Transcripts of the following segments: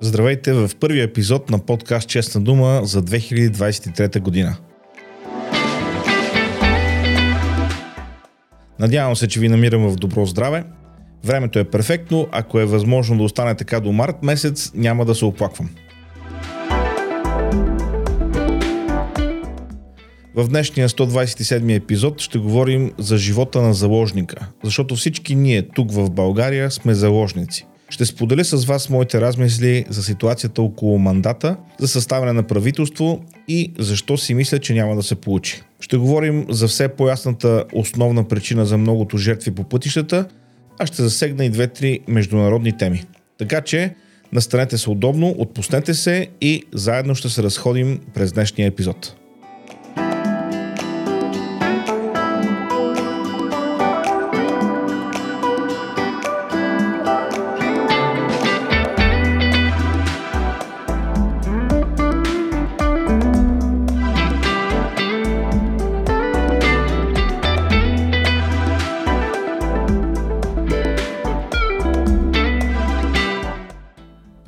Здравейте в първия епизод на подкаст Честна дума за 2023 година. Надявам се, че ви намирам в добро здраве. Времето е перфектно, ако е възможно да остане така до март месец, няма да се оплаквам. В днешния 127 епизод ще говорим за живота на заложника, защото всички ние тук в България сме заложници. Ще споделя с вас моите размисли за ситуацията около мандата, за съставяне на правителство и защо си мисля, че няма да се получи. Ще говорим за все по-ясната основна причина за многото жертви по пътищата, а ще засегна и две-три международни теми. Така че, настанете се удобно, отпуснете се и заедно ще се разходим през днешния епизод.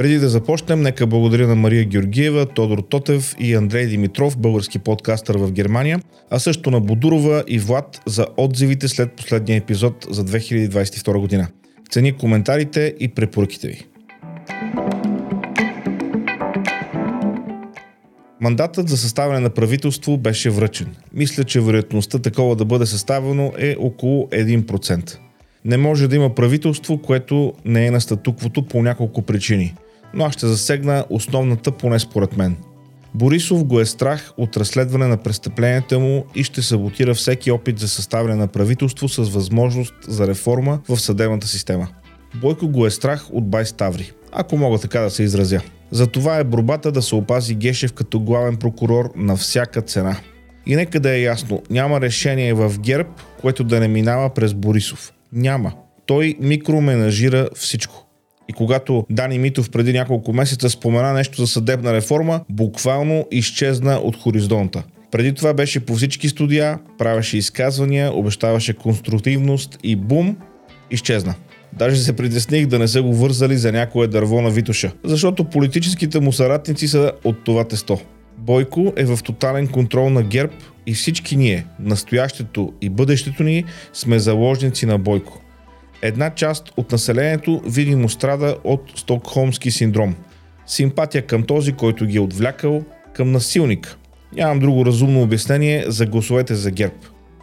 Преди да започнем, нека благодаря на Мария Георгиева, Тодор Тотев и Андрей Димитров, български подкастър в Германия, а също на Бодурова и Влад за отзивите след последния епизод за 2022 година. Цени коментарите и препоръките ви. Мандатът за съставяне на правителство беше връчен. Мисля, че вероятността такова да бъде съставено е около 1%. Не може да има правителство, което не е на статуквото по няколко причини – но аз ще засегна основната поне според мен. Борисов го е страх от разследване на престъпленията му и ще саботира всеки опит за съставяне на правителство с възможност за реформа в съдебната система. Бойко го е страх от Бай Ставри, ако мога така да се изразя. Затова е борбата да се опази Гешев като главен прокурор на всяка цена. И нека да е ясно, няма решение в ГЕРБ, което да не минава през Борисов. Няма. Той микроменажира всичко. И когато Дани Митов преди няколко месеца спомена нещо за съдебна реформа, буквално изчезна от хоризонта. Преди това беше по всички студия, правеше изказвания, обещаваше конструктивност и бум, изчезна. Даже се притесних да не са го вързали за някое дърво на Витоша, защото политическите му съратници са от това тесто. Бойко е в тотален контрол на ГЕРБ и всички ние, настоящето и бъдещето ни, сме заложници на Бойко. Една част от населението видимо страда от стокхолмски синдром. Симпатия към този, който ги е отвлякал, към насилник. Нямам друго разумно обяснение за гласовете за ГЕРБ.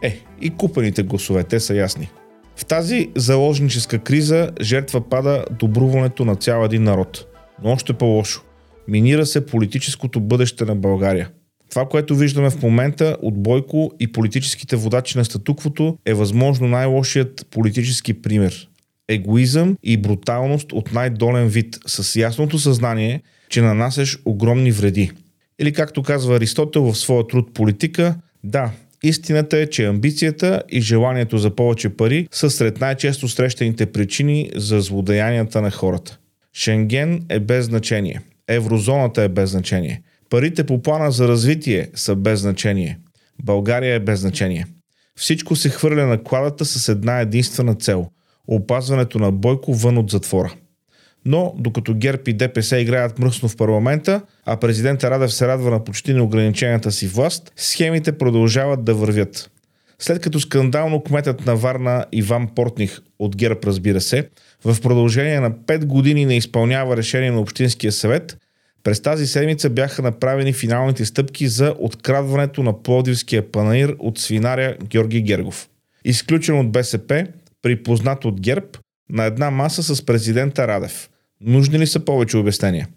Е, и купените гласове, те са ясни. В тази заложническа криза жертва пада добруването на цял един народ. Но още по-лошо. Минира се политическото бъдеще на България. Това, което виждаме в момента от Бойко и политическите водачи на статуквото е възможно най-лошият политически пример. Егоизъм и бруталност от най-долен вид, с ясното съзнание, че нанасеш огромни вреди. Или както казва Аристотел в своя труд Политика, да, Истината е, че амбицията и желанието за повече пари са сред най-често срещаните причини за злодеянията на хората. Шенген е без значение. Еврозоната е без значение. Парите по плана за развитие са без значение. България е без значение. Всичко се хвърля на кладата с една единствена цел – опазването на Бойко вън от затвора. Но, докато ГЕРБ и ДПС играят мръсно в парламента, а президента Радев се радва на почти неограничената си власт, схемите продължават да вървят. След като скандално кметът на Варна Иван Портних от ГЕРБ разбира се, в продължение на 5 години не изпълнява решение на Общинския съвет, през тази седмица бяха направени финалните стъпки за открадването на Плодивския панаир от свинаря Георги Гергов. Изключен от БСП, припознат от ГЕРБ, на една маса с президента Радев. Нужни ли са повече обяснения?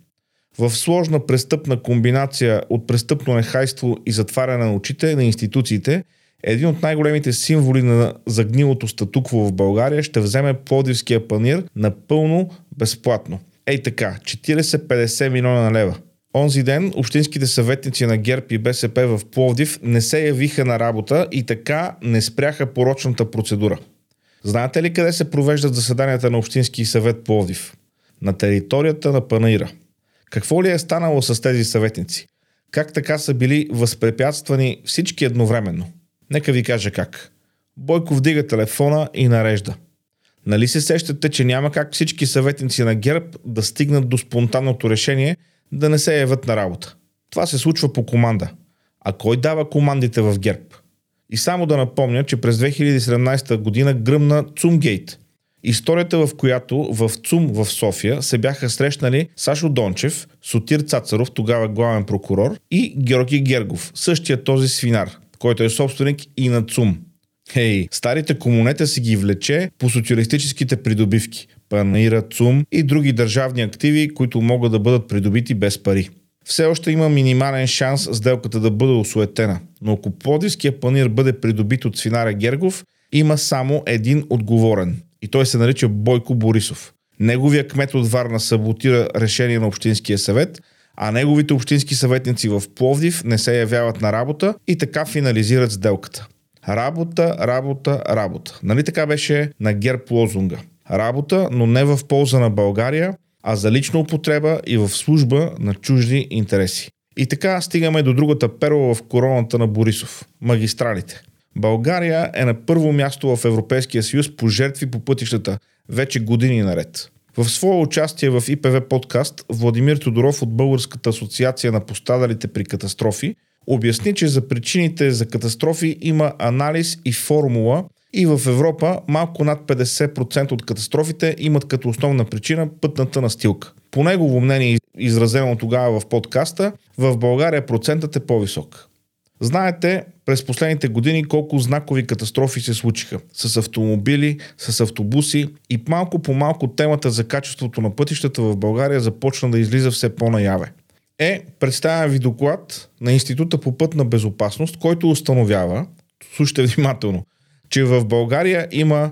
В сложна престъпна комбинация от престъпно нехайство и затваряне на очите на институциите, един от най-големите символи на загнилото статукво в България ще вземе Плодивския панир напълно безплатно – Ей така, 40-50 милиона лева. Онзи ден общинските съветници на ГЕРБ и БСП в Пловдив не се явиха на работа и така не спряха порочната процедура. Знаете ли къде се провеждат заседанията на Общински съвет Пловдив? На територията на Панаира. Какво ли е станало с тези съветници? Как така са били възпрепятствани всички едновременно? Нека ви кажа как. Бойко вдига телефона и нарежда. Нали се сещате, че няма как всички съветници на ГЕРБ да стигнат до спонтанното решение да не се явят на работа? Това се случва по команда. А кой дава командите в ГЕРБ? И само да напомня, че през 2017 година гръмна Цумгейт. Историята, в която в ЦУМ в София се бяха срещнали Сашо Дончев, Сотир Цацаров, тогава главен прокурор, и Георги Гергов, същия този свинар, който е собственик и на ЦУМ. Хей, старите комунета си ги влече по социалистическите придобивки. Панаира, ЦУМ и други държавни активи, които могат да бъдат придобити без пари. Все още има минимален шанс сделката да бъде осуетена, но ако Плодивския панир бъде придобит от свинаря Гергов, има само един отговорен. И той се нарича Бойко Борисов. Неговия кмет от Варна саботира решение на Общинския съвет, а неговите общински съветници в Пловдив не се явяват на работа и така финализират сделката. Работа, работа, работа. Нали така беше на ГЕРБ лозунга? Работа, но не в полза на България, а за лична употреба и в служба на чужди интереси. И така стигаме до другата перла в короната на Борисов – магистралите. България е на първо място в Европейския съюз по жертви по пътищата вече години наред. В свое участие в ИПВ подкаст Владимир Тодоров от Българската асоциация на пострадалите при катастрофи обясни, че за причините за катастрофи има анализ и формула и в Европа малко над 50% от катастрофите имат като основна причина пътната настилка. По негово мнение, изразено тогава в подкаста, в България процентът е по-висок. Знаете през последните години колко знакови катастрофи се случиха с автомобили, с автобуси и малко по малко темата за качеството на пътищата в България започна да излиза все по-наяве. Е, представя ви доклад на Института по пътна безопасност, който установява, слушайте внимателно, че в България има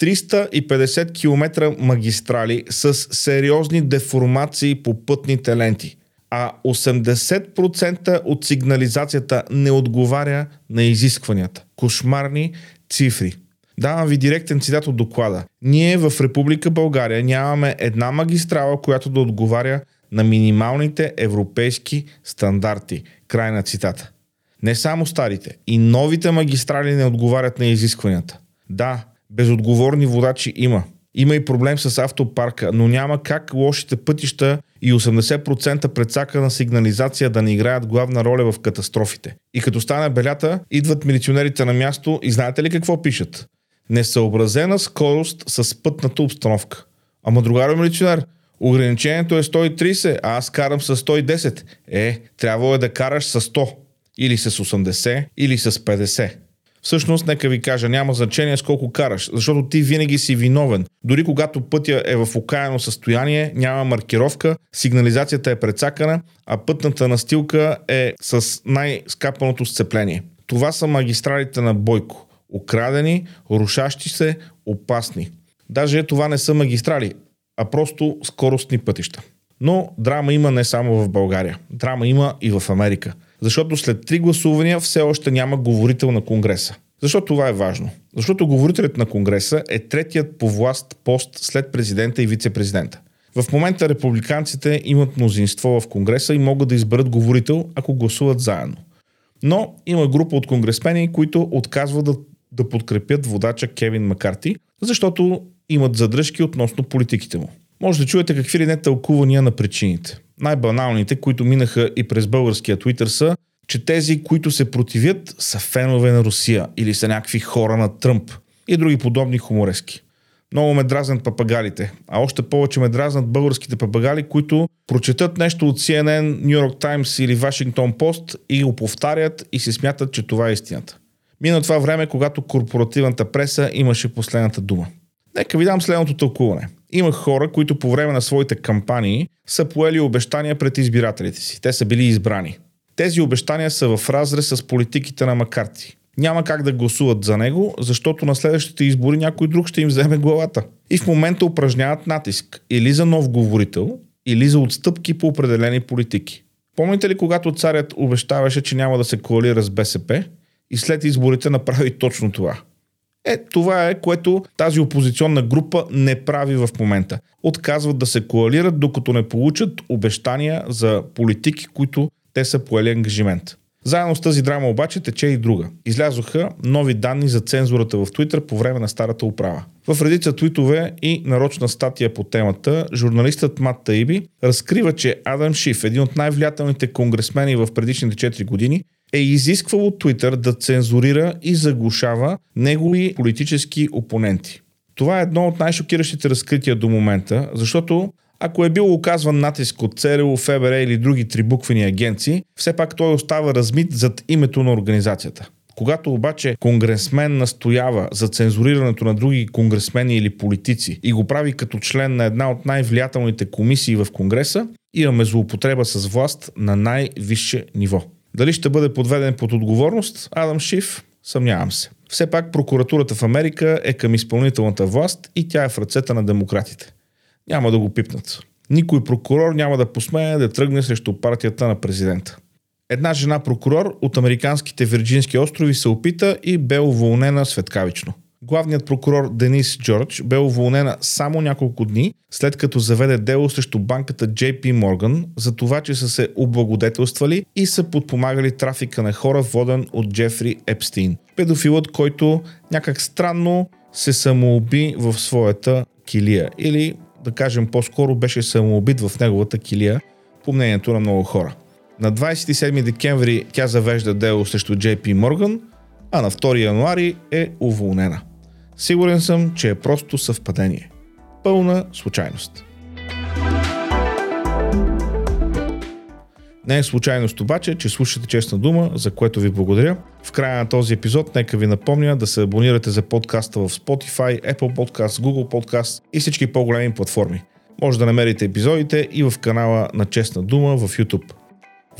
350 км магистрали с сериозни деформации по пътните ленти – а 80% от сигнализацията не отговаря на изискванията. Кошмарни цифри. Давам ви директен цитат от доклада. Ние в Република България нямаме една магистрала, която да отговаря на минималните европейски стандарти. Край на цитата. Не само старите, и новите магистрали не отговарят на изискванията. Да, безотговорни водачи има – има и проблем с автопарка, но няма как лошите пътища и 80% предсакана сигнализация да не играят главна роля в катастрофите. И като стане белята, идват милиционерите на място и знаете ли какво пишат? Несъобразена скорост с пътната обстановка. Ама другаро милиционер, ограничението е 130, а аз карам с 110. Е, трябва е да караш с 100. Или с 80, или с 50. Всъщност, нека ви кажа, няма значение с колко караш, защото ти винаги си виновен. Дори когато пътя е в окаяно състояние, няма маркировка, сигнализацията е прецакана, а пътната настилка е с най-скапаното сцепление. Това са магистралите на Бойко. Украдени, рушащи се, опасни. Даже това не са магистрали, а просто скоростни пътища. Но драма има не само в България. Драма има и в Америка – защото след три гласувания все още няма говорител на Конгреса. Защо това е важно? Защото говорителят на Конгреса е третият по власт пост след президента и вице-президента. В момента републиканците имат мнозинство в Конгреса и могат да изберат говорител, ако гласуват заедно. Но има група от конгресмени, които отказват да, да подкрепят водача Кевин Макарти, защото имат задръжки относно политиките му. Може да чуете какви ли не тълкувания на причините. Най-баналните, които минаха и през българския Твитър са, че тези, които се противят, са фенове на Русия или са някакви хора на Тръмп и други подобни хуморески. Много ме дразнат папагалите, а още повече ме дразнат българските папагали, които прочетат нещо от CNN, New York Times или Washington Post и го повтарят и си смятат, че това е истината. Мина това време, когато корпоративната преса имаше последната дума. Нека ви дам следното тълкуване. Има хора, които по време на своите кампании са поели обещания пред избирателите си. Те са били избрани. Тези обещания са в разрез с политиките на Макарти. Няма как да гласуват за него, защото на следващите избори някой друг ще им вземе главата. И в момента упражняват натиск или за нов говорител, или за отстъпки по определени политики. Помните ли, когато царят обещаваше, че няма да се коалира с БСП и след изборите направи точно това? Е, това е, което тази опозиционна група не прави в момента. Отказват да се коалират, докато не получат обещания за политики, които те са поели ангажимент. Заедно с тази драма обаче тече и друга. Излязоха нови данни за цензурата в Twitter по време на старата управа. В редица твитове и нарочна статия по темата, журналистът Мат Таиби разкрива, че Адам Шиф, един от най-влиятелните конгресмени в предишните 4 години, е изисквал от Twitter да цензурира и заглушава негови политически опоненти. Това е едно от най-шокиращите разкрития до момента, защото ако е бил оказван натиск от ЦРУ, ФБР или други трибуквени агенции, все пак той остава размит зад името на организацията. Когато обаче конгресмен настоява за цензурирането на други конгресмени или политици и го прави като член на една от най-влиятелните комисии в Конгреса, имаме злоупотреба с власт на най-висше ниво. Дали ще бъде подведен под отговорност Адам Шиф? Съмнявам се. Все пак прокуратурата в Америка е към изпълнителната власт и тя е в ръцете на демократите. Няма да го пипнат. Никой прокурор няма да посмее да тръгне срещу партията на президента. Една жена прокурор от американските Вирджински острови се опита и бе уволнена светкавично. Главният прокурор Денис Джордж бе уволнена само няколко дни след като заведе дело срещу банката JP Morgan за това, че са се облагодетелствали и са подпомагали трафика на хора, воден от Джефри Епстин. Педофилът, който някак странно се самоуби в своята килия или да кажем по-скоро беше самоубит в неговата килия, по мнението на много хора. На 27 декември тя завежда дело срещу JP Morgan, а на 2 януари е уволнена. Сигурен съм, че е просто съвпадение. Пълна случайност. Не е случайност обаче, че слушате честна дума, за което ви благодаря. В края на този епизод нека ви напомня да се абонирате за подкаста в Spotify, Apple Podcast, Google Podcast и всички по-големи платформи. Може да намерите епизодите и в канала на Честна дума в YouTube.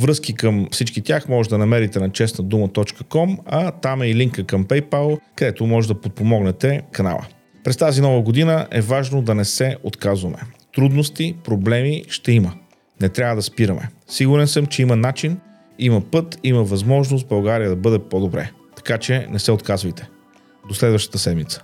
Връзки към всички тях може да намерите на честнадума.com, а там е и линка към PayPal, където може да подпомогнете канала. През тази нова година е важно да не се отказваме. Трудности, проблеми ще има. Не трябва да спираме. Сигурен съм, че има начин, има път, има възможност България да бъде по-добре. Така че не се отказвайте. До следващата седмица.